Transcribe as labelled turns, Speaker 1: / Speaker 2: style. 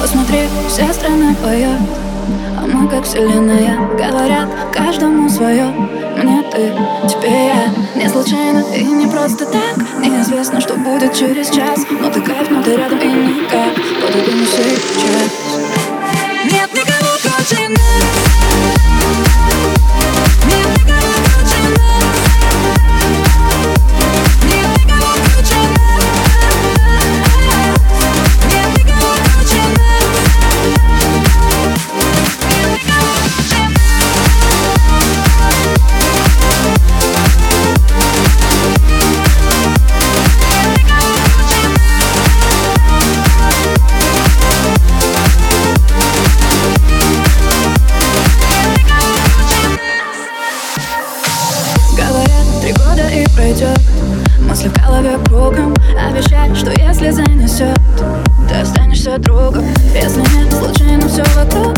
Speaker 1: Посмотри, вся страна поет А мы как вселенная. Говорят, каждому свое Мне ты, тебе я. Не случайно и не просто так. Неизвестно, что будет через час. Но ты кайф, но ты рядом и никак. По-другому сейчас. Нет никого круче Мысли в голове кругом Обещай, что если занесет Ты останешься другом. Если нет, случайно все вокруг